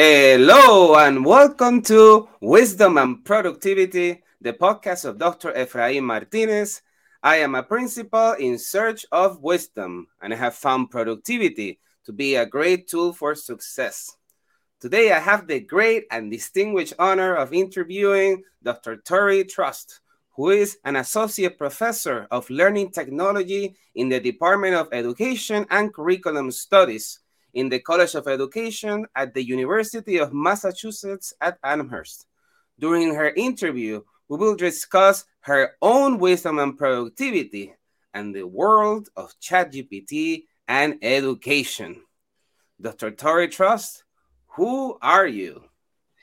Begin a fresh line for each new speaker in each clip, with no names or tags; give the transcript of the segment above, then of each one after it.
Hello and welcome to Wisdom and Productivity, the podcast of Dr. Efraim Martinez. I am a principal in search of wisdom, and I have found productivity to be a great tool for success. Today, I have the great and distinguished honor of interviewing Dr. Tori Trust, who is an associate professor of learning technology in the Department of Education and Curriculum Studies in the College of Education at the University of Massachusetts at Amherst. During her interview, we will discuss her own wisdom and productivity and the world of ChatGPT and education. Dr. Tori Trust, who are you?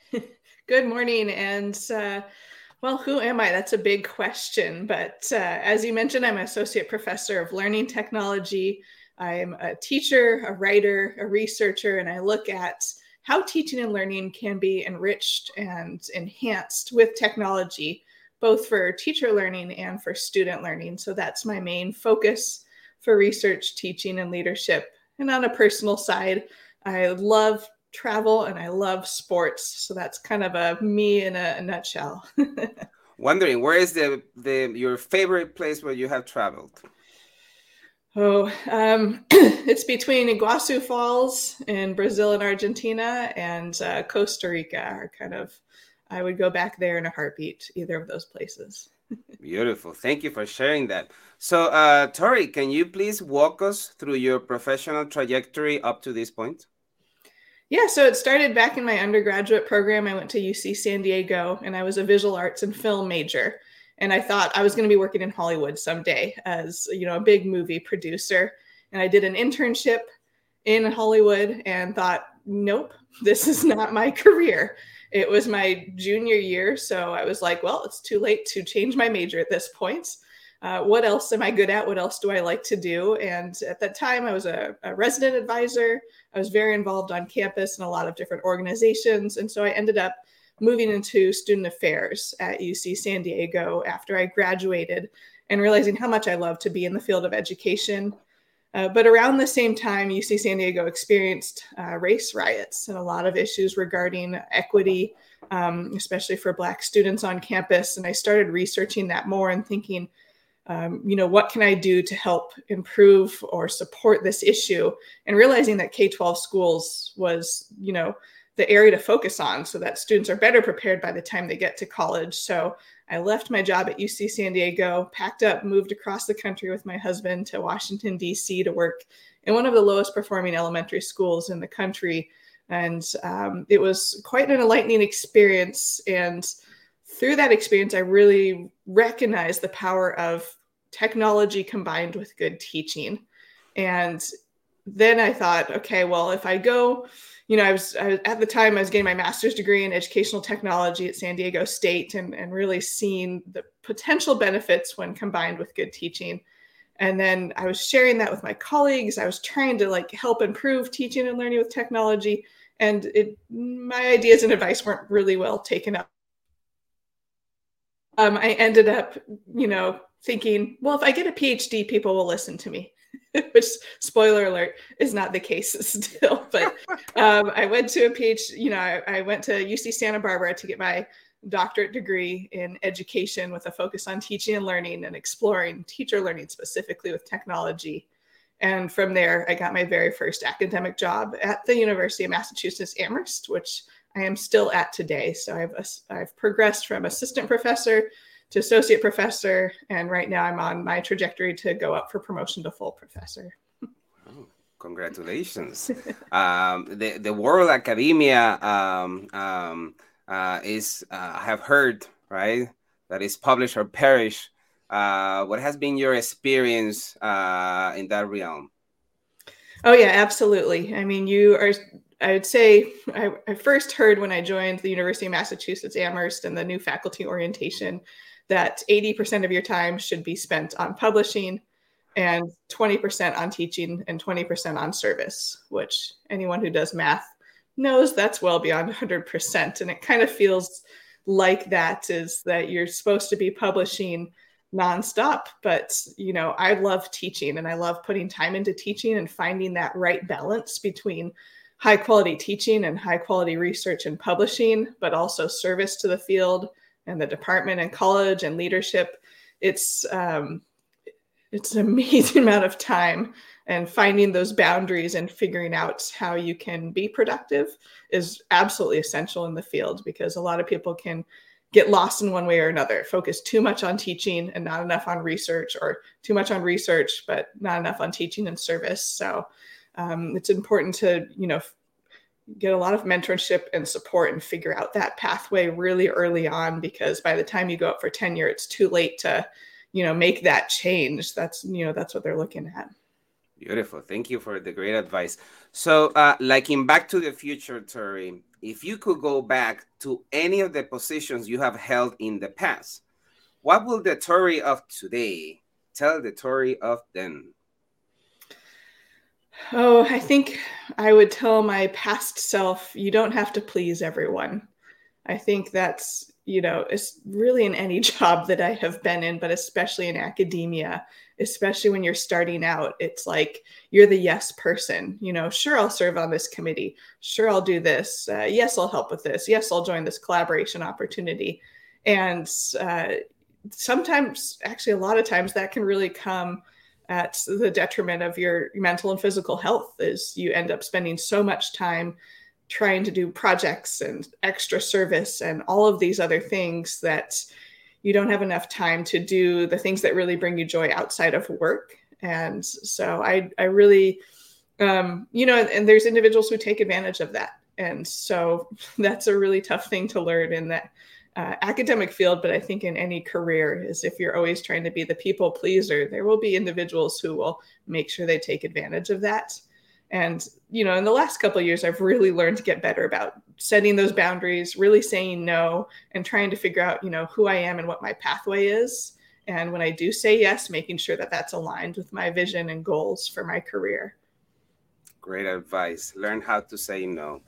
Good morning. And uh, well, who am I? That's a big question. But uh, as you mentioned, I'm an associate professor of learning technology I'm a teacher, a writer, a researcher, and I look at how teaching and learning can be enriched and enhanced with technology, both for teacher learning and for student learning. So that's my main focus for research, teaching, and leadership. And on a personal side, I love travel and I love sports. So that's kind of a me in a, nutshell.
Wondering where is the, the your favorite place where you have traveled?
Oh, um, it's between Iguazu Falls in Brazil and Argentina and uh, Costa Rica are kind of, I would go back there in a heartbeat, either of those places.
Beautiful. Thank you for sharing that. So, uh, Tori, can you please walk us through your professional trajectory up to this point?
Yeah, so it started back in my undergraduate program. I went to UC San Diego and I was a visual arts and film major and I thought I was going to be working in Hollywood someday as you know a big movie producer. And I did an internship in Hollywood and thought, nope, this is not my career. It was my junior year, so I was like, well, it's too late to change my major at this point. Uh, what else am I good at? What else do I like to do? And at that time, I was a, a resident advisor. I was very involved on campus in a lot of different organizations. And so I ended up moving into student affairs at UC San Diego after I graduated and realizing how much I love to be in the field of education. Uh, but around the same time, UC San Diego experienced uh, race riots and a lot of issues regarding equity, um, especially for Black students on campus. And I started researching that more and thinking, um, you know, what can I do to help improve or support this issue? And realizing that K 12 schools was, you know, the area to focus on so that students are better prepared by the time they get to college. So I left my job at UC San Diego, packed up, moved across the country with my husband to Washington, D.C. to work in one of the lowest performing elementary schools in the country. And um, it was quite an enlightening experience. And through that experience, I really recognized the power of technology combined with good teaching. And then I thought, okay, well, if I go, you know, I was, I was, at the time I was getting my master's degree in educational technology at San Diego State and, and really seeing the potential benefits when combined with good teaching. And then I was sharing that with my colleagues. I was trying to like help improve teaching and learning with technology. And it, my ideas and advice weren't really well taken up. Um, I ended up, you know, thinking, well, if I get a PhD, people will listen to me. which spoiler alert is not the case still but um, i went to a phd you know I, I, went to uc santa barbara to get my doctorate degree in education with a focus on teaching and learning and exploring teacher learning specifically with technology and from there i got my very first academic job at the university of massachusetts amherst which i am still at today so i've i've progressed from assistant professor to associate professor, and right now I'm on my trajectory to go up for promotion to full professor.
Oh, congratulations! um, the the world academia um, um, uh, is uh, I have heard right that is publish or perish. Uh, what has been your experience uh, in that realm?
Oh yeah, absolutely. I mean, you are I would say I, I, first heard when I joined the University of Massachusetts Amherst and the new faculty orientation that 80% of your time should be spent on publishing and 20% on teaching and 20% on service, which anyone who does math knows that's well beyond 100%. And it kind of feels like that is that you're supposed to be publishing nonstop. But, you know, I love teaching and I love putting time into teaching and finding that right balance between high quality teaching and high quality research and publishing, but also service to the field and the department and college and leadership. It's um, it's an amazing amount of time and finding those boundaries and figuring out how you can be productive is absolutely essential in the field because a lot of people can get lost in one way or another focus too much on teaching and not enough on research or too much on research but not enough on teaching and service so um, it's important to you know get a lot of mentorship and support and figure out that pathway really early on because by the time you go up for tenure it's too late to you know make that change. That's you know that's what they're looking at.
Beautiful. Thank you for the great advice. So uh, like in back to the future Tori, if you could go back to any of the positions you have held in the past what will the Tori of today tell the Tori of then
Oh, I think I would tell my past self, you don't have to please everyone. I think that's, you know, it's really in any job that I have been in, but especially in academia, especially when you're starting out, it's like you're the yes person. You know, sure, I'll serve on this committee. Sure, I'll do this. Uh, yes, I'll help with this. Yes, I'll join this collaboration opportunity. And uh, sometimes, actually, a lot of times that can really come at the detriment of your mental and physical health is you end up spending so much time trying to do projects and extra service and all of these other things that you don't have enough time to do the things that really bring you joy outside of work. And so i i really um, you know and there's individuals who take advantage of that. And so that's a really tough thing to learn in that uh, academic field, but I think in any career is if you're always trying to be the people pleaser, there will be individuals who will make sure they take advantage of that. And you know, in the last couple years, I've really learned to get better about setting those boundaries, really saying no, and trying to figure out, you know, who I am and what my pathway is. And when I do say yes, making sure that that's aligned with my vision and goals for my career.
Great advice. Learn how to say no.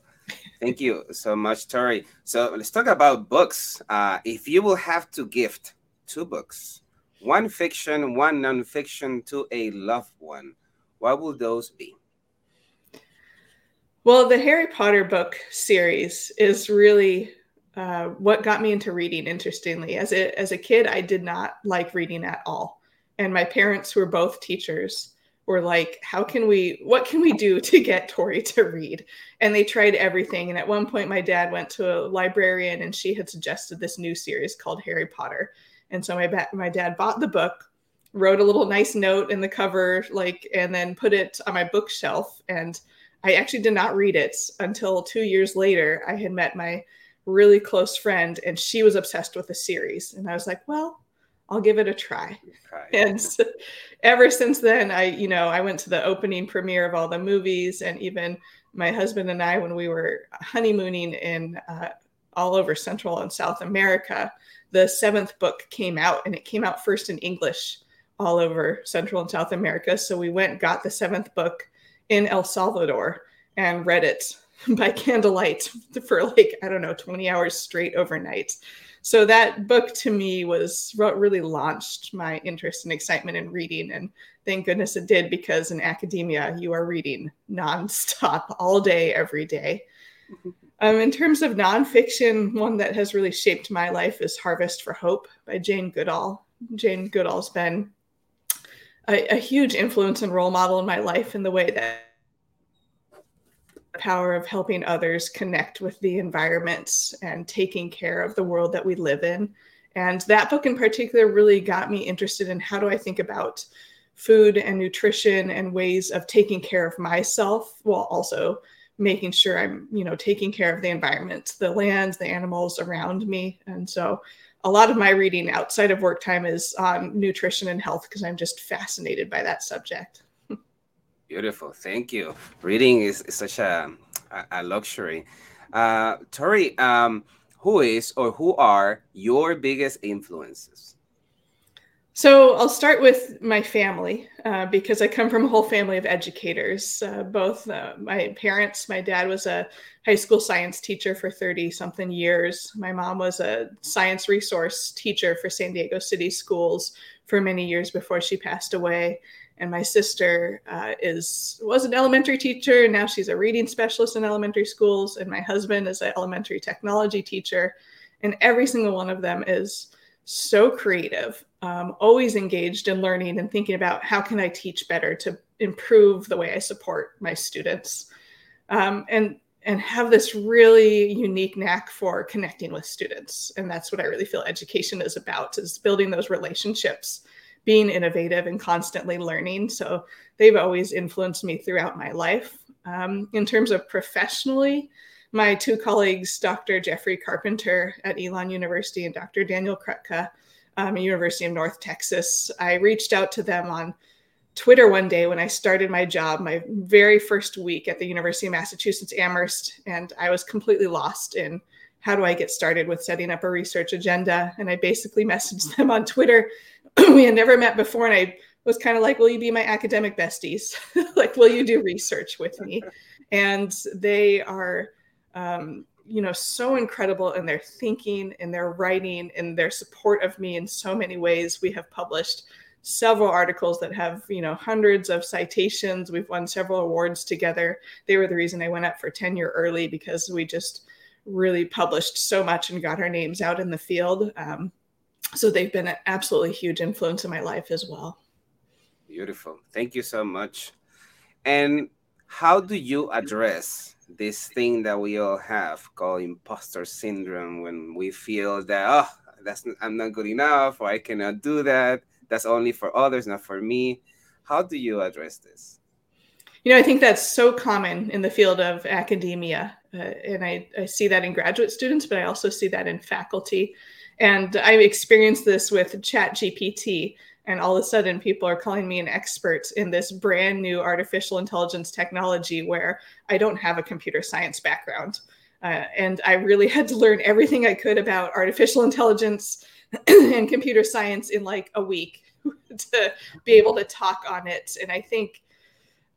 Thank you so much, Tori. So let's talk about books. Uh, if you will have to gift two books, one fiction, one nonfiction to a loved one, what will those be?
Well, the Harry Potter book series is really uh, what got me into reading. Interestingly, as a as a kid, I did not like reading at all, and my parents were both teachers were like, how can we, what can we do to get Tori to read? And they tried everything. And at one point, my dad went to a librarian and she had suggested this new series called Harry Potter. And so my, ba- my dad bought the book, wrote a little nice note in the cover, like, and then put it on my bookshelf. And I actually did not read it until two years later. I had met my really close friend and she was obsessed with the series. And I was like, well, I'll give it a try. try. And ever since then, I, you know, I went to the opening premiere of all the movies, and even my husband and I, when we were honeymooning in uh, all over Central and South America, the seventh book came out, and it came out first in English all over Central and South America. So we went, got the seventh book in El Salvador, and read it by candlelight for like I don't know 20 hours straight overnight so that book to me was what really launched my interest and excitement in reading and thank goodness it did because in academia you are reading nonstop all day every day. Um, in terms of nonfiction one that has really shaped my life is harvest for hope by jane goodall. Jane goodall's been a, a huge influence and role model in my life in the way that power of helping others connect with the environment and taking care of the world that we live in. And that book in particular really got me interested in how do I think about food and nutrition and ways of taking care of myself while also making sure I'm, you know, taking care of the environment, the lands, the animals around me. And so a lot of my reading outside of work time is on nutrition and health because I'm just fascinated by that subject.
Beautiful. Thank you. Reading is, is such a, a, luxury. Uh, Tori, um, who is or who are your biggest influences?
So I'll start with my family uh, because I come from a whole family of educators. Uh, both uh, my parents, my dad was a high school science teacher for 30 something years. My mom was a science resource teacher for San Diego City schools for many years before she passed away And my sister uh, is was an elementary teacher, and now she's a reading specialist in elementary schools. And my husband is an elementary technology teacher, and every single one of them is so creative, um, always engaged in learning and thinking about how can I teach better to improve the way I support my students, um, and and have this really unique knack for connecting with students. And that's what I really feel education is about: is building those relationships being innovative and constantly learning. So they've always influenced me throughout my life. Um, in terms of professionally, my two colleagues, Dr. Jeffrey Carpenter at Elon University and Dr. Daniel Krutka um, at University of North Texas, I reached out to them on Twitter one day when I started my job, my very first week at the University of Massachusetts Amherst, and I was completely lost in how do I get started with setting up a research agenda. And I basically messaged them on Twitter we had never met before, and I was kind of like, "Will you be my academic besties? like, will you do research with me?" And they are, um, you know, so incredible in their thinking, in their writing, in their support of me in so many ways. We have published several articles that have you know hundreds of citations we've won several awards together they were the reason i went up for tenure early because we just really published so much and got our names out in the field um, so they've been an absolutely huge influence in my life as well.
Beautiful. Thank you so much. And how do you address this thing that we all have called imposter syndrome when we feel that oh that's I'm not good enough or I cannot do that that's only for others not for me how do you address this
you know i think that's so common in the field of academia uh, and I, I see that in graduate students but i also see that in faculty and I experienced this with Chat GPT. And all of a sudden, people are calling me an expert in this brand new artificial intelligence technology where I don't have a computer science background. Uh, and I really had to learn everything I could about artificial intelligence and computer science in like a week to be able to talk on it. And I think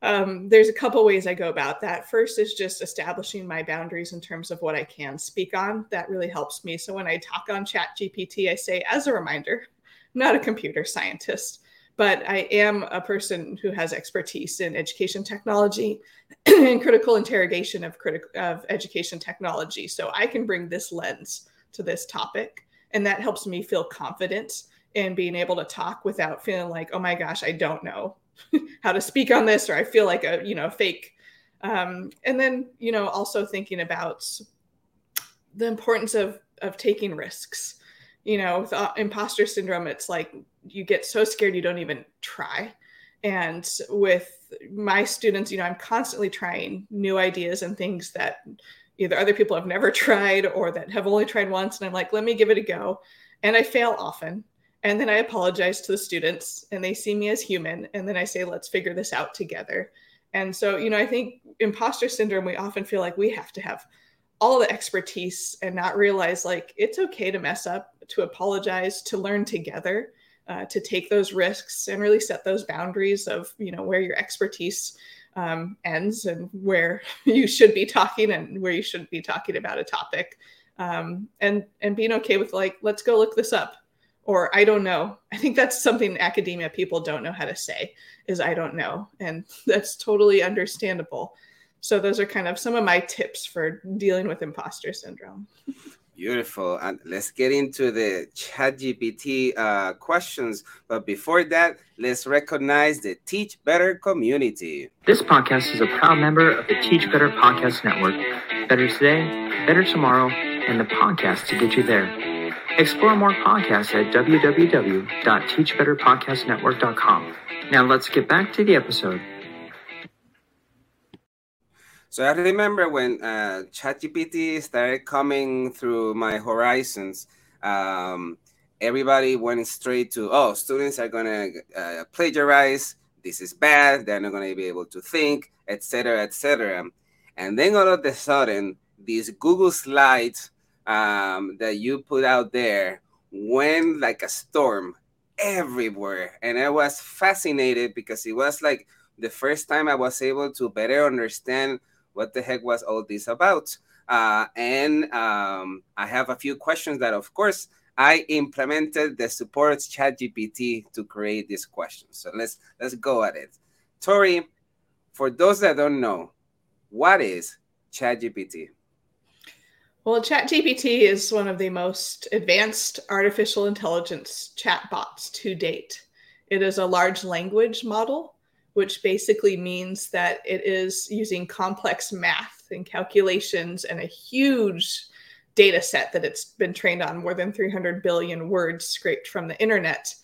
um, there's a couple ways I go about that. First is just establishing my boundaries in terms of what I can speak on. That really helps me. So when I talk on Chat GPT, I say, as a reminder, I'm not a computer scientist, but I am a person who has expertise in education technology and critical interrogation of, critical of education technology. So I can bring this lens to this topic, and that helps me feel confident in being able to talk without feeling like, oh my gosh, I don't know how to speak on this or i feel like a you know fake. Um, and then you know also thinking about the importance of of taking risks. You know with uh, imposter syndrome it's like you get so scared you don't even try. And with my students you know i'm constantly trying new ideas and things that either other people have never tried or that have only tried once and i'm like let me give it a go. And i fail often and then I apologize to the students and they see me as human. And then I say, let's figure this out together. And so, you know, I think imposter syndrome, we often feel like we have to have all the expertise and not realize like it's okay to mess up, to apologize, to learn together, uh, to take those risks and really set those boundaries of, you know, where your expertise um, ends and where you should be talking and where you shouldn't be talking about a topic. Um, and and being okay with like, let's go look this up or I don't know. I think that's something academia people don't know how to say is I don't know. And that's totally understandable. So those are kind of some of my tips for dealing with imposter syndrome.
Beautiful. And let's get into the ChatGPT uh, questions. But before that, let's recognize the Teach Better community.
This podcast is a proud member of the Teach Better Podcast Network. Better today, better tomorrow, and the podcast to get you there. Explore more podcasts at www.teachbetterpodcastnetwork.com. Now let's get back to the episode.
So I remember when uh, ChatGPT started coming through my horizons. Um, everybody went straight to, oh, students are gonna uh, plagiarize. This is bad. They're not gonna be able to think, etc., etc. And then all of a sudden, these Google Slides um, that you put out there went like a storm everywhere. And I was fascinated because it was like the first time I was able to better understand what the heck was all this about. Uh, and um, I have a few questions that, of course, I implemented the support ChatGPT to create these questions. So let's let's go at it. Tori, for those that don't know, what is ChatGPT?
Well, ChatGPT is one of the most advanced artificial intelligence chatbots to date. It is a large language model, which basically means that it is using complex math and calculations and a huge data set that it's been trained on, more than 300 billion words scraped from the internet,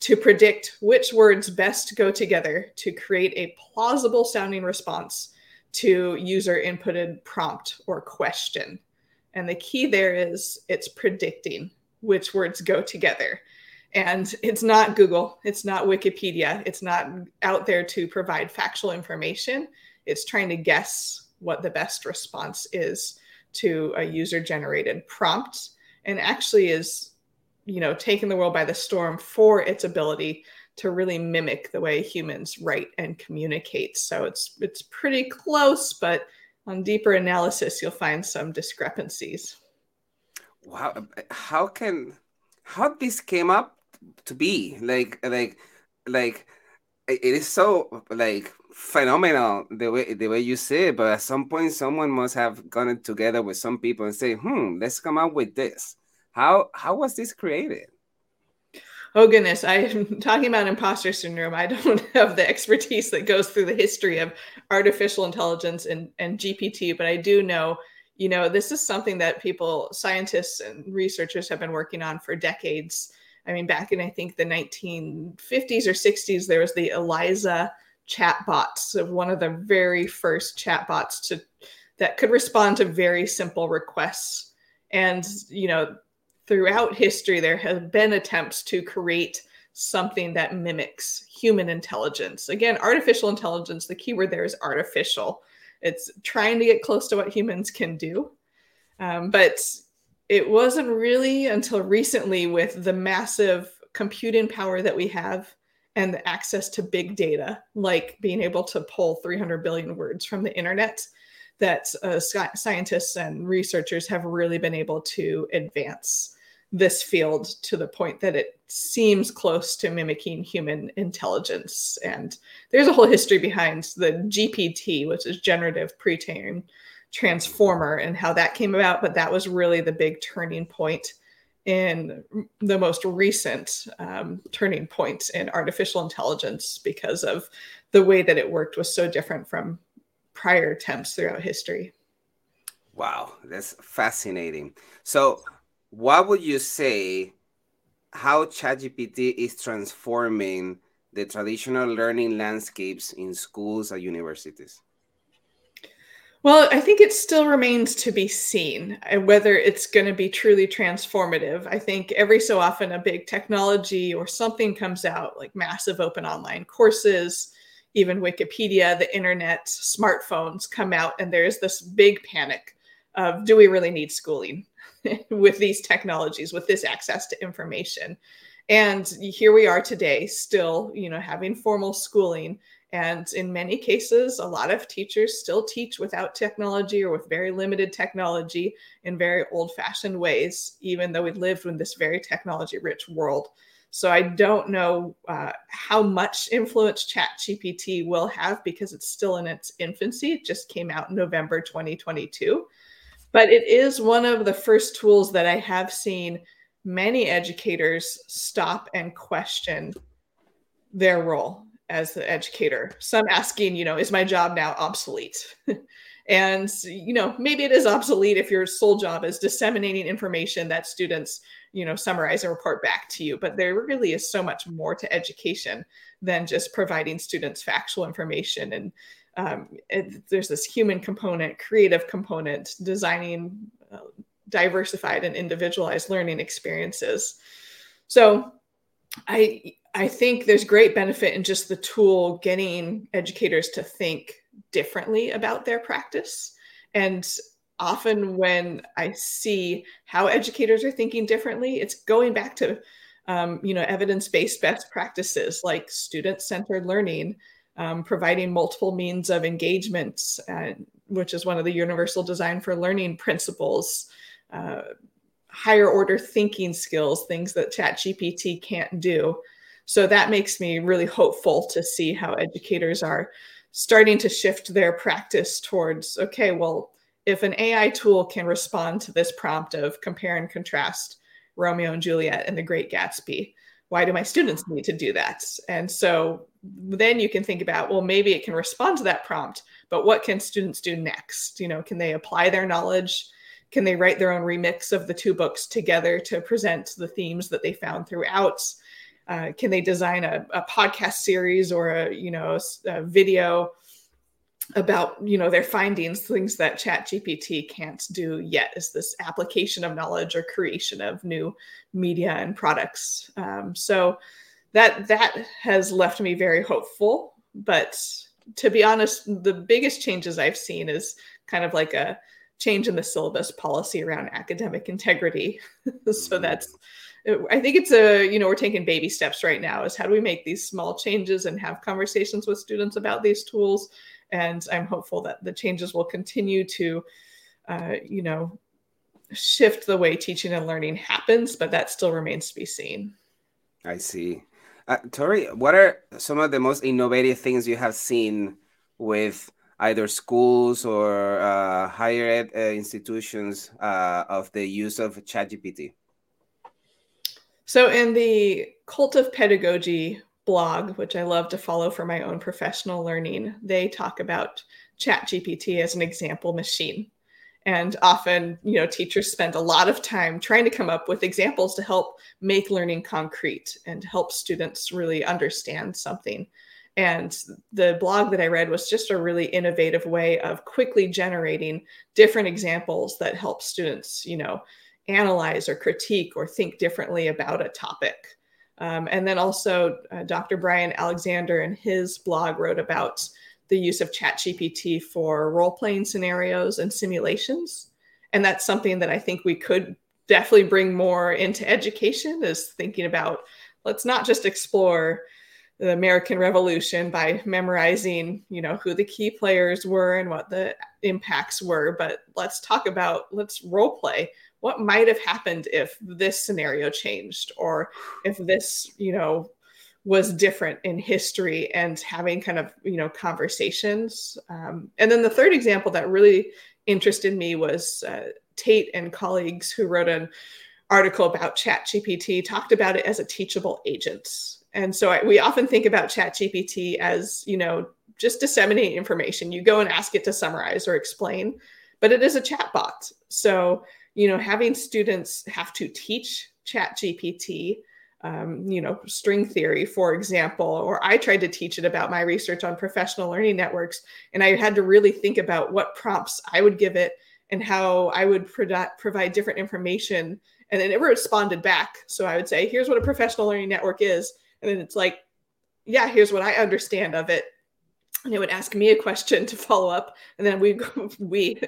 to predict which words best go together to create a plausible sounding response to user inputted prompt or question. And the key there is it's predicting which words go together. And it's not Google, it's not Wikipedia, it's not out there to provide factual information. It's trying to guess what the best response is to a user generated prompt and actually is you know taking the world by the storm for its ability to really mimic the way humans write and communicate so it's it's pretty close but on deeper analysis you'll find some discrepancies.
Wow how can how this came up to be? Like like like it is so like phenomenal the way the way you say it but at some point someone must have gotten together with some people and say hmm let's come up with this. How how was this created
oh goodness. I'm talking about imposter syndrome. I don't have the expertise that goes through the history of artificial intelligence and, and gpt but i do know you know this is something that people scientists and researchers have been working on for decades. I mean back in i think the 1950s or 60s there was the eliza chatbots of one of the very first chatbots to that could respond to very simple requests. And you know throughout history there have been attempts to create something that mimics human intelligence. Again artificial intelligence the keyword there is artificial. It's trying to get close to what humans can do. Um, but it wasn't really until recently with the massive computing power that we have and the access to big data, like being able to pull 300 billion words from the internet, that uh, scientists and researchers have really been able to advance this field to the point that it seems close to mimicking human intelligence. And there's a whole history behind the GPT, which is generative pre-trained transformer, and how that came about. But that was really the big turning point in the most recent um, turning point in artificial intelligence because of the way that it worked was so different from prior attempts throughout history.
Wow, that's fascinating. So, what would you say how ChatGPT is transforming the traditional learning landscapes in schools and universities?
Well, I think it still remains to be seen uh, whether it's going to be truly transformative. I think every so often a big technology or something comes out, like massive open online courses, even Wikipedia, the internet, smartphones come out, and there's this big panic of do we really need schooling with these technologies, with this access to information? And here we are today, still, you know, having formal schooling and in many cases, a lot of teachers still teach without technology or with very limited technology in very old fashioned ways, even though we lived in this very technology rich world. So I don't know uh, how much influence ChatGPT will have because it's still in its infancy. It just came out in November 2022. But it is one of the first tools that I have seen many educators stop and question their role as the educator. Some asking, you know, is my job now obsolete? and you know, maybe it is obsolete if your sole job is disseminating information that students, you know, summarize and report back to you. But there really is so much more to education than just providing students factual information and um, it, there's this human component, creative component, designing uh, diversified and individualized learning experiences. So I I think there's great benefit in just the tool getting educators to think differently about their practice. And often when I see how educators are thinking differently, it's going back to um, you know evidence-based best practices like student-centered learning, um, providing multiple means of engagement, uh, which is one of the universal design for learning principles. Uh, higher order thinking skills, things that ChatGPT can't do. So that makes me really hopeful to see how educators are starting to shift their practice towards okay, well, if an AI tool can respond to this prompt of compare and contrast Romeo and Juliet and the Great Gatsby, why do my students need to do that? And so then you can think about, well, maybe it can respond to that prompt, but what can students do next? You know, can they apply their knowledge? Can they write their own remix of the two books together to present the themes that they found throughout? Uh, can they design a, a, podcast series or a you know a, a video about you know their findings things that chat gpt can't do yet is this application of knowledge or creation of new media and products. Um, so that that has left me very hopeful. But to be honest the biggest changes i've seen is kind of like a change in the syllabus policy around academic integrity. So that's I think it's a, you know, we're taking baby steps right now is how do we make these small changes and have conversations with students about these tools and I'm hopeful that the changes will continue to, uh, you know, shift the way teaching and learning happens, but that still remains to be seen.
I see. Uh, Tori, what are some of the most innovative things you have seen with either schools or uh, higher ed uh, institutions uh, of the use of ChatGPT?
So, in the Cult of Pedagogy blog, which I love to follow for my own professional learning, they talk about ChatGPT as an example machine. And often, you know, teachers spend a lot of time trying to come up with examples to help make learning concrete and help students really understand something. And the blog that I read was just a really innovative way of quickly generating different examples that help students, you know, analyze or critique or think differently about a topic. Um, and then also, uh, Dr. Bryan Alexander in his blog wrote about the use of ChatGPT for role playing scenarios and simulations. And that's something that I think we could definitely bring more into education is thinking about let's not just explore the American Revolution by memorizing, you know, who the key players were and what the impacts were, but let's talk about let's role play what might have happened if this scenario changed or if this you know was different in history and having kind of you know conversations. Um, and then the third example that really interested me was uh, tate and colleagues who wrote an article about chat gpt talked about it as a teachable agent. And so I, we often think about chat gpt as you know just disseminating information. You go and ask it to summarize or explain but it is a chat bot so you know, having students have to teach Chat GPT, um, you know, string theory, for example, or I tried to teach it about my research on professional learning networks, and I had to really think about what prompts I would give it and how I would pro- provide different information. And then it responded back. So I would say, here's what a professional learning network is. And then it's like, yeah, here's what I understand of it. And it would ask me a question to follow up. And then we we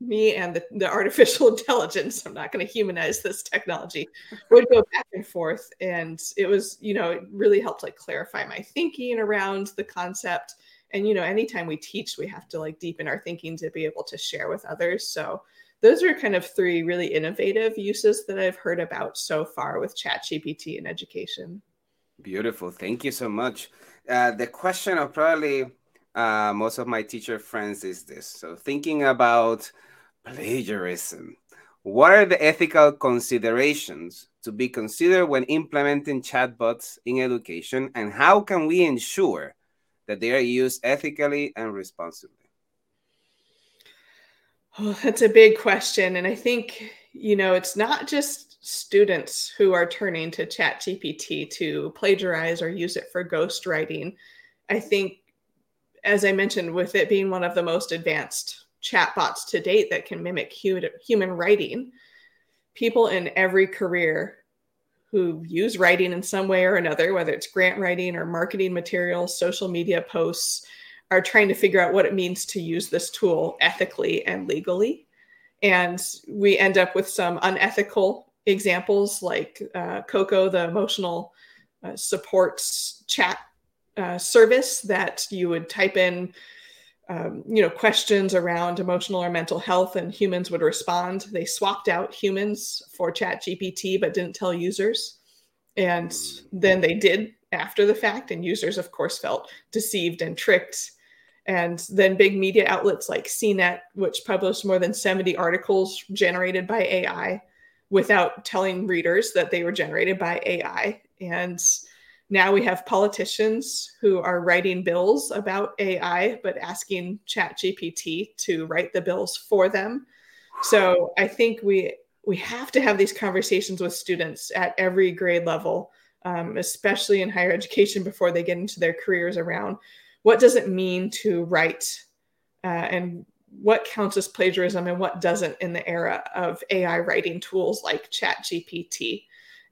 me and the, the artificial intelligence i'm not going to humanize this technology would go back and forth. And it was you know it really helped like clarify my thinking around the concept. And you know anytime we teach we have to like deepen our thinking to be able to share with others. So those are kind of three really innovative uses that i've heard about so far with chat gpt in education.
Beautiful. Thank you so much. Uh, the question of probably uh, most of my teacher friends is this. So thinking about plagiarism, what are the ethical considerations to be considered when implementing chatbots in education, and how can we ensure that they are used ethically and responsibly?
Oh, that's a big question. And I think, you know, it's not just students who are turning to ChatGPT to plagiarize or use it for ghostwriting. I think as I mentioned, with it being one of the most advanced chatbots to date that can mimic human, writing, people in every career who use writing in some way or another, whether it's grant writing or marketing materials, social media posts, are trying to figure out what it means to use this tool ethically and legally. And we end up with some unethical examples like uh, Koko, the emotional uh, supports chat uh, service that you would type in um, you know questions around emotional or mental health and humans would respond. They swapped out humans for chat gpt but didn't tell users. And then they did after the fact and users of course felt deceived and tricked. And then big media outlets like cnet which published more than 70 articles generated by ai without telling readers that they were generated by ai and now we have politicians who are writing bills about AI, but asking ChatGPT to write the bills for them. So I think we we have to have these conversations with students at every grade level, um, especially in higher education before they get into their careers around what does it mean to write uh, and what counts as plagiarism and what doesn't in the era of AI writing tools like ChatGPT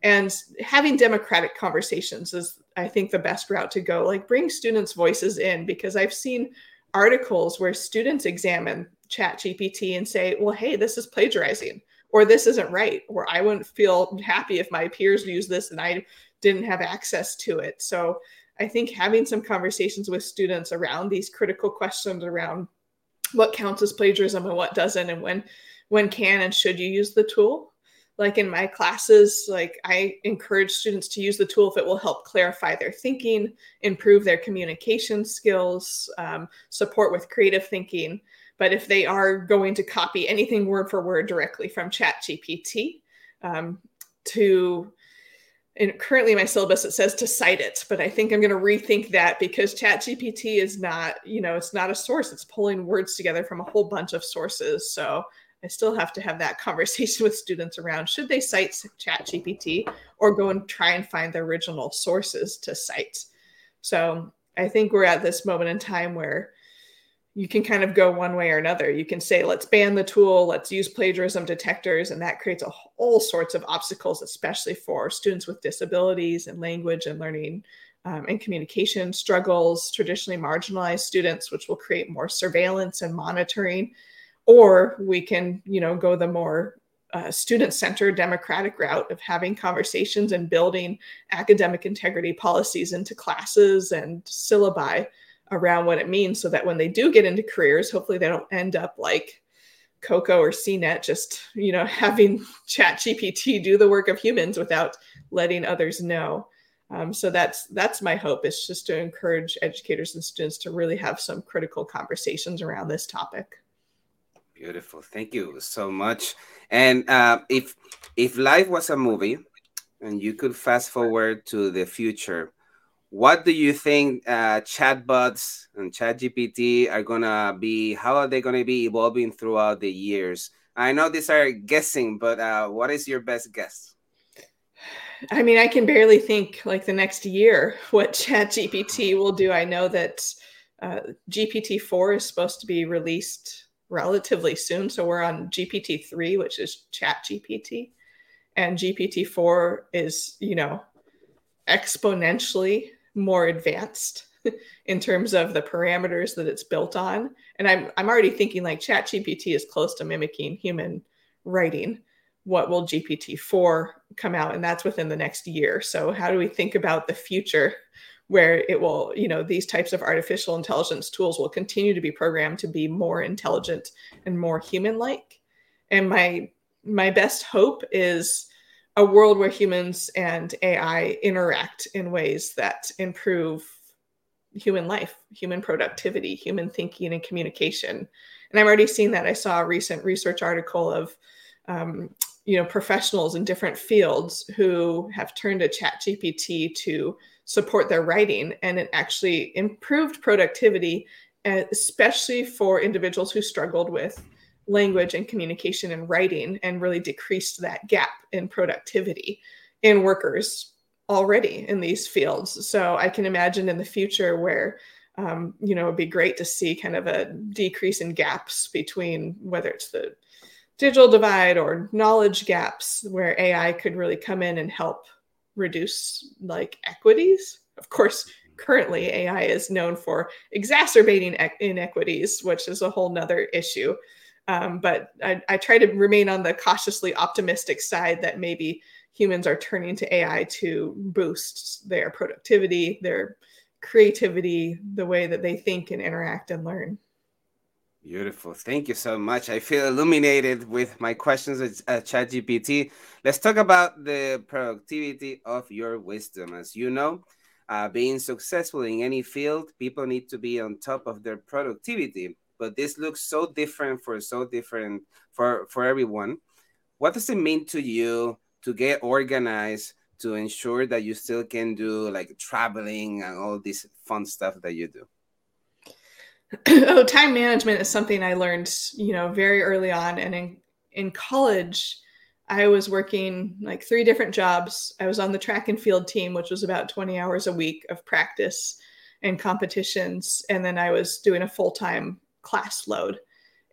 and having democratic conversations is i think the best route to go. Like bring students voices in because i've seen articles where students examine chat gpt and say well hey this is plagiarizing or this isn't right or i wouldn't feel happy if my peers use this and i didn't have access to it. So i think having some conversations with students around these critical questions around what counts as plagiarism and what doesn't and when when can and should you use the tool like in my classes like i encourage students to use the tool if it will help clarify their thinking improve their communication skills um, support with creative thinking. But if they are going to copy anything word for word directly from chat gpt um, to and currently my syllabus it says to cite it but i think i'm going to rethink that because chat gpt is not you know it's not a source. It's pulling words together from a whole bunch of sources. So I still have to have that conversation with students around should they cite ChatGPT or go and try and find the original sources to cite. So I think we're at this moment in time where you can kind of go one way or another. You can say, let's ban the tool, let's use plagiarism detectors, and that creates a whole sorts of obstacles, especially for students with disabilities and language and learning um, and communication struggles, traditionally marginalized students, which will create more surveillance and monitoring or we can you know go the more uh, student-centered democratic route of having conversations and building academic integrity policies into classes and syllabi around what it means so that when they do get into careers hopefully they don't end up like Koko or cnet just you know having chat gpt do the work of humans without letting others know. Um, so that's that's my hope is just to encourage educators and students to really have some critical conversations around this topic
Beautiful. Thank you so much. And uh, if if life was a movie and you could fast forward to the future, what do you think uh, chatbots and ChatGPT are gonna be? How are they gonna be evolving throughout the years? I know these are guessing, but uh, what is your best guess?
I mean, I can barely think like the next year what ChatGPT will do. I know that uh, GPT four is supposed to be released relatively soon. So we're on GPT 3, which is Chat GPT. And GPT 4 is, you know, exponentially more advanced in terms of the parameters that it's built on. And I'm, I'm already thinking like Chat GPT is close to mimicking human writing. What will GPT 4 come out? And that's within the next year. So, how do we think about the future where it will, you know, these types of artificial intelligence tools will continue to be programmed to be more intelligent and more human-like. And my my best hope is a world where humans and AI interact in ways that improve human life, human productivity, human thinking, and communication. And I'm already seeing that. I saw a recent research article of, um, you know, professionals in different fields who have turned to Chat GPT to support their writing and it actually improved productivity especially for individuals who struggled with language and communication and writing and really decreased that gap in productivity in workers already in these fields. So i can imagine in the future where um, you know it'd be great to see kind of a decrease in gaps between whether it's the digital divide or knowledge gaps where ai could really come in and help reduce like equities. Of course, currently AI is known for exacerbating inequities, which is a whole nother issue. Um, but I, I, try to remain on the cautiously optimistic side that maybe humans are turning to AI to boost their productivity, their creativity, the way that they think and interact and learn.
Beautiful. Thank you so much. I feel illuminated with my questions at ChatGPT. Let's talk about the productivity of your wisdom. As you know, uh, being successful in any field, people need to be on top of their productivity. But this looks so different for so different for for everyone. What does it mean to you to get organized to ensure that you still can do like traveling and all this fun stuff that you do?
oh, time management is something I learned, you know, very early on. And in, in college, I was working like three different jobs. I was on the track and field team, which was about 20 hours a week of practice and competitions. And then I was doing a full time class load.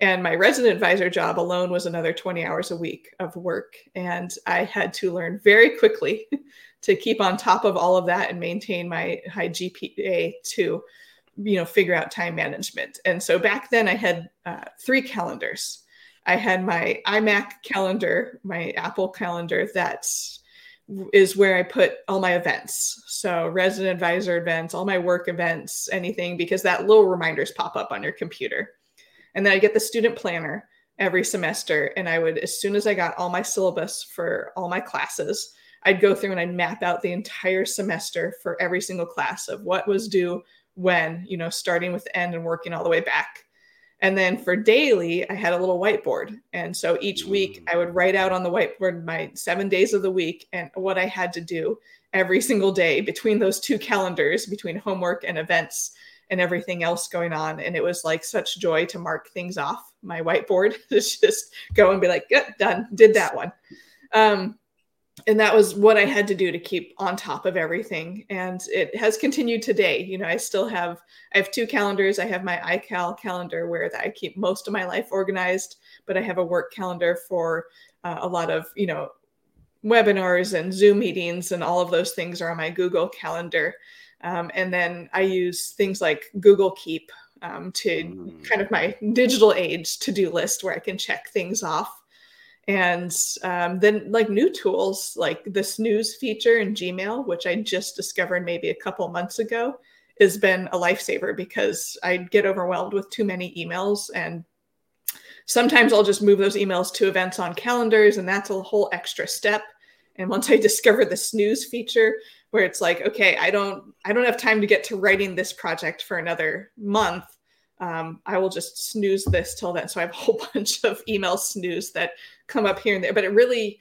And my resident advisor job alone was another 20 hours a week of work. And I had to learn very quickly to keep on top of all of that and maintain my high GPA to you know figure out time management. And so back then i had uh, three calendars. I had my imac calendar my apple calendar that is where i put all my events. So resident advisor events all my work events anything because that little reminders pop up on your computer. And then i get the student planner every semester and i would as soon as i got all my syllabus for all my classes i'd go through and i'd map out the entire semester for every single class of what was due when, you know, starting with the end and working all the way back. And then for daily, I had a little whiteboard. And so each week I would write out on the whiteboard my seven days of the week and what I had to do every single day between those two calendars, between homework and events and everything else going on. And it was like such joy to mark things off my whiteboard just go and be like, yeah, done, did that one. Um, and that was what I had to do to keep on top of everything. And it has continued today. You know, I still have I have two calendars. I have my iCal calendar where I keep most of my life organized, but I have a work calendar for uh, a lot of you know webinars and Zoom meetings and all of those things are on my Google calendar. Um, and then I use things like Google Keep um, to mm. kind of my digital age to do list where I can check things off and um, then like new tools like the snooze feature in gmail which i just discovered maybe a couple months ago has been a lifesaver because i get overwhelmed with too many emails and sometimes i'll just move those emails to events on calendars and that's a whole extra step and once i discovered the snooze feature where it's like okay i don't i don't have time to get to writing this project for another month um, I will just snooze this till then. So I have a whole bunch of email snooze that come up here and there, but it really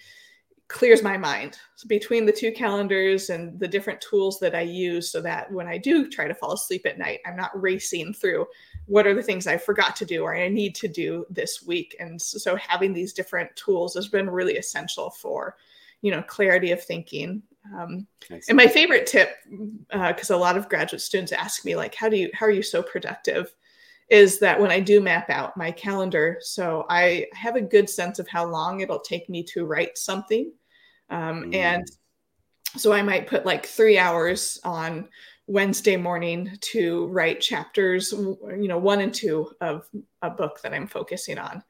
clears my mind so between the two calendars and the different tools that I use so that when I do try to fall asleep at night, I'm not racing through what are the things I forgot to do or I need to do this week. And so having these different tools has been really essential for, you know, clarity of thinking. Um, and my favorite tip, because uh, a lot of graduate students ask me, like, how do you, how are you so productive? Is that when I do map out my calendar, so I have a good sense of how long it'll take me to write something. Um, mm. And so I might put like three hours on Wednesday morning to write chapters, you know, one and two of a book that I'm focusing on.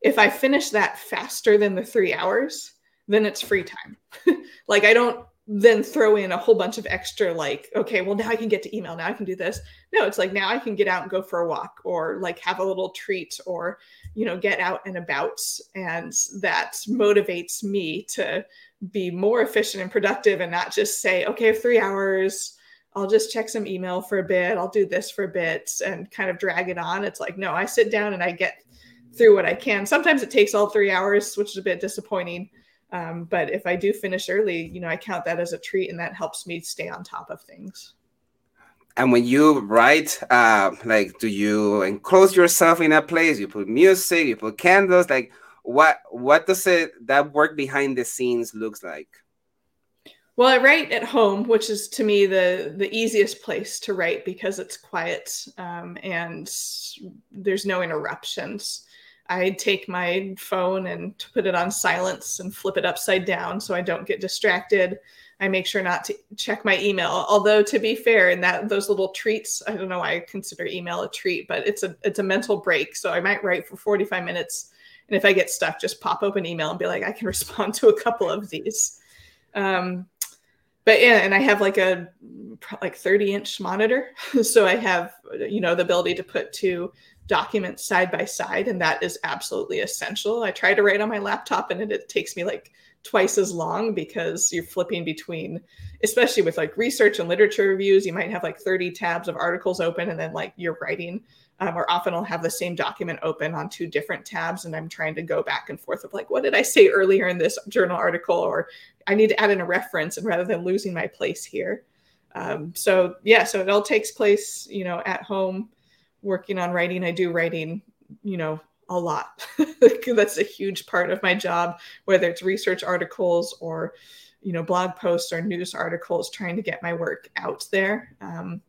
If I finish that faster than the three hours, then it's free time. like I don't then throw in a whole bunch of extra like okay well now i can get to email now i can do this. No it's like now i can get out and go for a walk or like have a little treat or you know get out and about. And that motivates me to be more efficient and productive and not just say okay three hours i'll just check some email for a bit i'll do this for a bit and kind of drag it on. It's like no i sit down and i get through what i can. Sometimes it takes all three hours which is a bit disappointing um, but if I do finish early, you know, I count that as a treat and that helps me stay on top of things.
And when you write, uh, like, do you enclose yourself in a place? You put music, you put candles. Like, what what does it that work behind the scenes looks like?
Well, I write at home, which is to me the the easiest place to write because it's quiet um, and there's no interruptions. I take my phone and put it on silence and flip it upside down so I don't get distracted. I make sure not to check my email. Although to be fair, in that those little treats, I don't know why I consider email a treat, but it's a it's a mental break. So I might write for 45 minutes. And if I get stuck, just pop open email and be like, I can respond to a couple of these. Um, but yeah, and I have like a like 30 inch monitor. so I have, you know, the ability to put two documents side by side, and that is absolutely essential. I try to write on my laptop, and it, it takes me like twice as long because you're flipping between especially with like research and literature reviews you might have like 30 tabs of articles open and then like you're writing um, or often i'll have the same document open on two different tabs and i'm trying to go back and forth of like what did i say earlier in this journal article or i need to add in a reference and rather than losing my place here um, so yeah so it all takes place you know at home working on writing i do writing you know a lot. That's a huge part of my job, whether it's research articles or, you know, blog posts or news articles, trying to get my work out there. Um,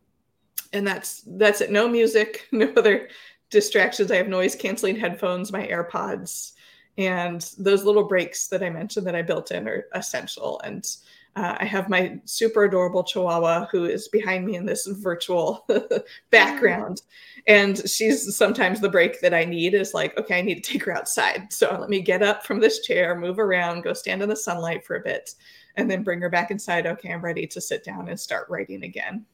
and that's that's it. No music, no other distractions. I have noise canceling headphones, my AirPods, and those little breaks that I mentioned that I built in are essential. And uh, I have my super adorable Chihuahua who is behind me in this virtual background. And she's sometimes the break that I need is like, okay, I need to take her outside. So let me get up from this chair, move around, go stand in the sunlight for a bit, and then bring her back inside. Okay, I'm ready to sit down and start writing again.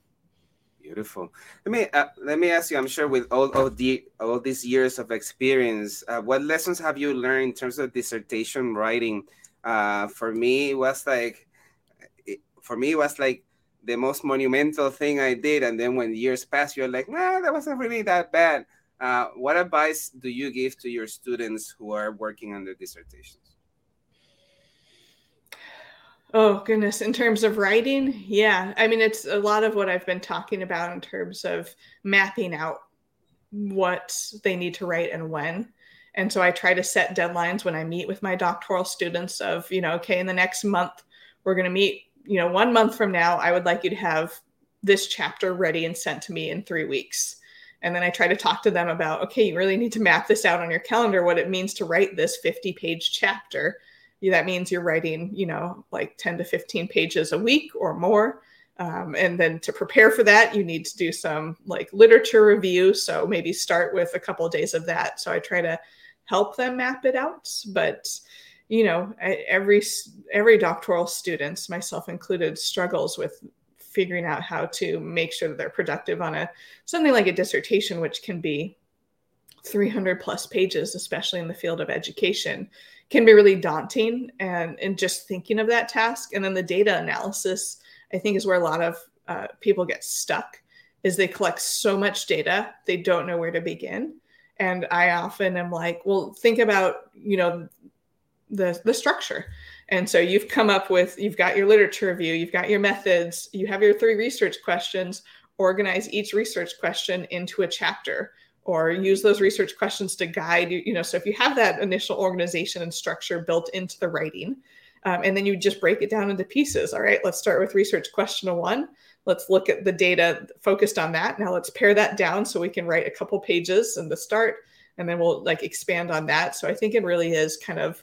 Beautiful. Let me uh, let me ask you. I'm sure with all of the all these years of experience, uh, what lessons have you learned in terms of dissertation writing? Uh, for me, it was like for me, it was like the most monumental thing I did. And then when years pass, you're like, nah, that wasn't really that bad. Uh, what advice do you give to your students who are working on their dissertations?
Oh, goodness. In terms of writing, yeah. I mean, it's a lot of what I've been talking about in terms of mapping out what they need to write and when. And so I try to set deadlines when I meet with my doctoral students of, you know, okay, in the next month, we're going to meet you know, one month from now, I would like you to have this chapter ready and sent to me in three weeks. And then I try to talk to them about, okay, you really need to map this out on your calendar, what it means to write this 50 page chapter. That means you're writing, you know, like 10 to 15 pages a week or more. Um, and then to prepare for that, you need to do some like literature review. So maybe start with a couple of days of that. So I try to help them map it out. But you know every every doctoral students myself included struggles with figuring out how to make sure that they're productive on a something like a dissertation which can be 300 plus pages especially in the field of education can be really daunting and and just thinking of that task. And then the data analysis i think is where a lot of uh, people get stuck is they collect so much data they don't know where to begin. And i often am like well think about you know the the structure. And so you've come up with you've got your literature review you've got your methods you have your three research questions organize each research question into a chapter or use those research questions to guide you you know so if you have that initial organization and structure built into the writing um, and then you just break it down into pieces all right let's start with research question one. Let's look at the data focused on that. Now let's pare that down so we can write a couple pages in the start and then we'll like expand on that. So i think it really is kind of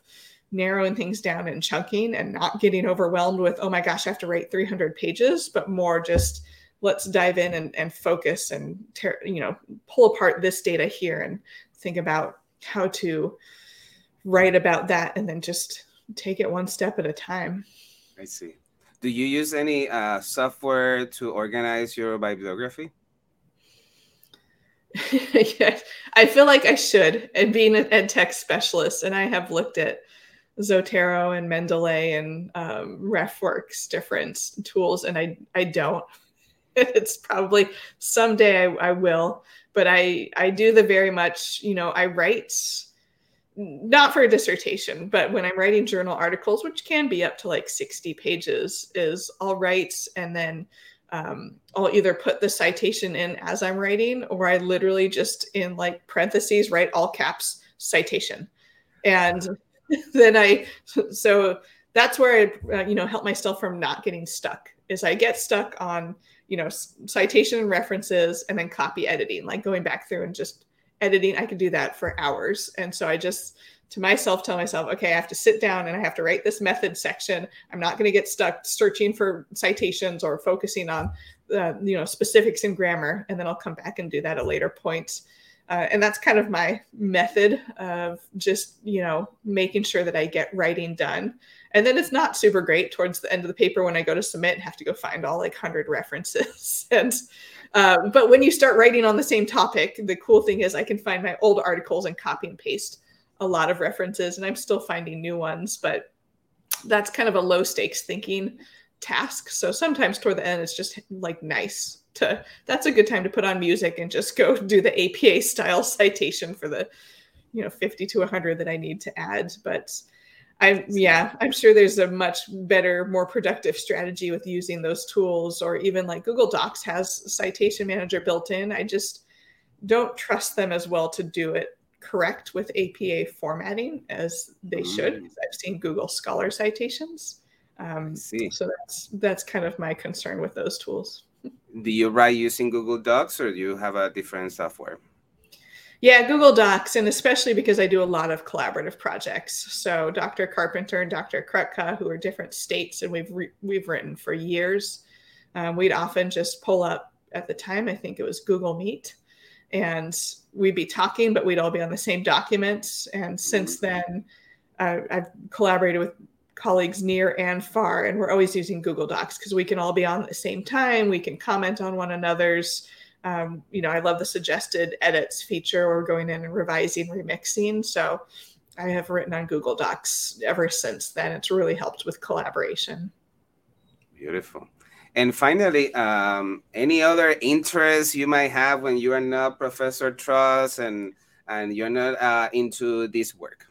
narrowing things down and chunking and not getting overwhelmed with, oh my gosh, I have to write 300 pages, but more just let's dive in and, and focus and, you know, pull apart this data here and think about how to write about that and then just take it one step at a time.
I see. Do you use any uh, software to organize your bibliography?
yes, I feel like I should. And being an ed tech specialist, and I have looked at Zotero and Mendeley and um, RefWorks different tools, and I I don't. it's probably someday I, I will, but I I do the very much you know I write not for a dissertation, but when I'm writing journal articles, which can be up to like 60 pages, is I'll write and then um, I'll either put the citation in as I'm writing, or I literally just in like parentheses write all caps citation. And then I so that's where I uh, you know help myself from not getting stuck. Is I get stuck on you know citation and references and then copy editing, like going back through and just editing. I could do that for hours, and so I just to myself tell myself okay i have to sit down and i have to write this method section i'm not going to get stuck searching for citations or focusing on uh, you know specifics in grammar and then i'll come back and do that at a later point Uh, and that's kind of my method of just, you know, making sure that I get writing done. And then it's not super great towards the end of the paper when I go to submit and have to go find all like 100 references. and, uh, but when you start writing on the same topic, the cool thing is I can find my old articles and copy and paste a lot of references, and I'm still finding new ones, but that's kind of a low stakes thinking task. So sometimes toward the end, it's just like nice to that's a good time to put on music and just go do the APA style citation for the you know 50 to 100 that I need to add. But I'm yeah, I'm sure there's a much better, more productive strategy with using those tools, or even like Google Docs has Citation Manager built in. I just don't trust them as well to do it correct with APA formatting as they mm. should. I've seen Google Scholar citations. Um, see. So that's that's kind of my concern with those tools.
Do you write using Google Docs or do you have a different software?
Yeah, Google Docs, and especially because I do a lot of collaborative projects. So Dr. Carpenter and Dr. Krutka, who are different states, and we've re- we've written for years. Um, we'd often just pull up at the time. I think it was Google Meet, and we'd be talking, but we'd all be on the same document. And since then, uh, I've collaborated with colleagues near and far, and we're always using Google Docs because we can all be on at the same time. We can comment on one another's. Um, you know, I love the suggested edits feature. We're going in and revising, remixing. So I have written on Google Docs ever since then. It's really helped with collaboration.
Beautiful. And finally, um, any other interests you might have when you are not Professor Trust and and you're not uh, into this work?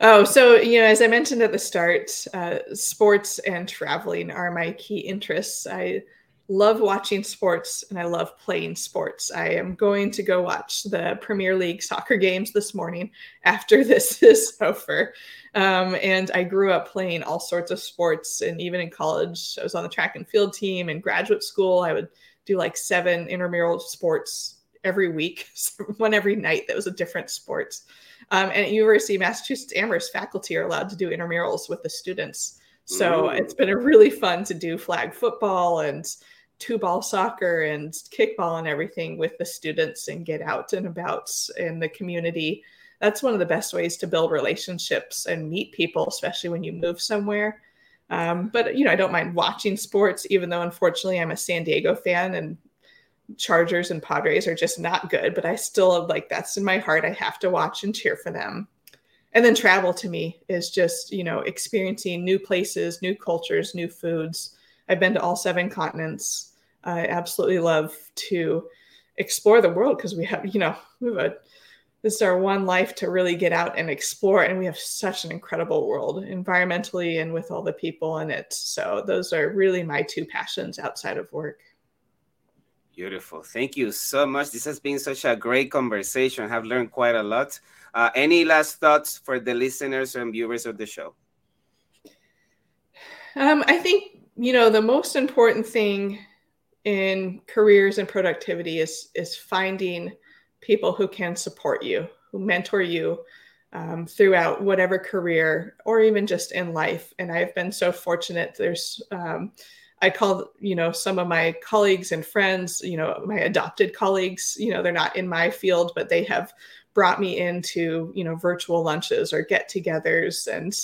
Oh, so you know, as I mentioned at the start, uh, sports and traveling are my key interests. I love watching sports and I love playing sports. I am going to go watch the Premier League soccer games this morning after this is over. Um, and I grew up playing all sorts of sports. And even in college, I was on the track and field team. In graduate school, I would do like seven intramural sports every week, one every night that was a different sports. Um, and at University of Massachusetts Amherst, faculty are allowed to do intramurals with the students. So it's been a really fun to do flag football and two ball soccer and kickball and everything with the students and get out and about in the community. That's one of the best ways to build relationships and meet people, especially when you move somewhere. Um, but you know, I don't mind watching sports, even though unfortunately I'm a San Diego fan and Chargers and Padres are just not good. But I still like that's in my heart. I have to watch and cheer for them. And then travel to me is just you know experiencing new places, new cultures, new foods. I've been to all seven continents I absolutely love to explore the world because we have, you know, we have a this is our one life to really get out and explore and we have such an incredible world environmentally and with all the people in it so those are really my two passions outside of work
beautiful. Thank you so much. This has been such a great conversation. I have learned quite a lot. Uh, any last thoughts for the listeners and viewers of the show?
Um, i think you know the most important thing in careers and productivity is is finding people who can support you, who mentor you um, throughout whatever career or even just in life. And I've been so fortunate. There's um, I call you know some of my colleagues and friends, you know, my adopted colleagues. You know, they're not in my field, but they have brought me into you know virtual lunches or get-togethers and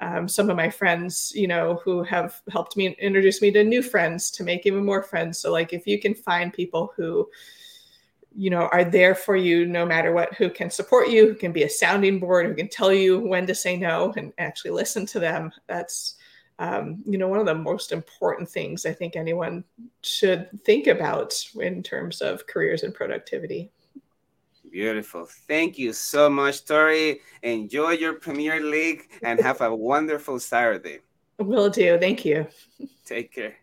um, some of my friends, you know, who have helped me introduce me to new friends to make even more friends. So, like, if you can find people who, you know, are there for you no matter what, who can support you, who can be a sounding board, who can tell you when to say no and actually listen to them, that's, um, you know, one of the most important things I think anyone should think about in terms of careers and productivity.
Beautiful. Thank you so much, Torrey. Enjoy your Premier League and have a wonderful Saturday.
Will do. Thank you.
Take care.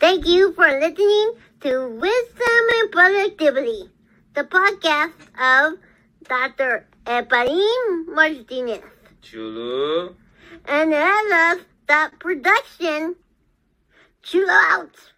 Thank you for listening to Wisdom and Productivity, the podcast of Dr. Efrain Martinez.
Chulo.
And as of that production, chulo out.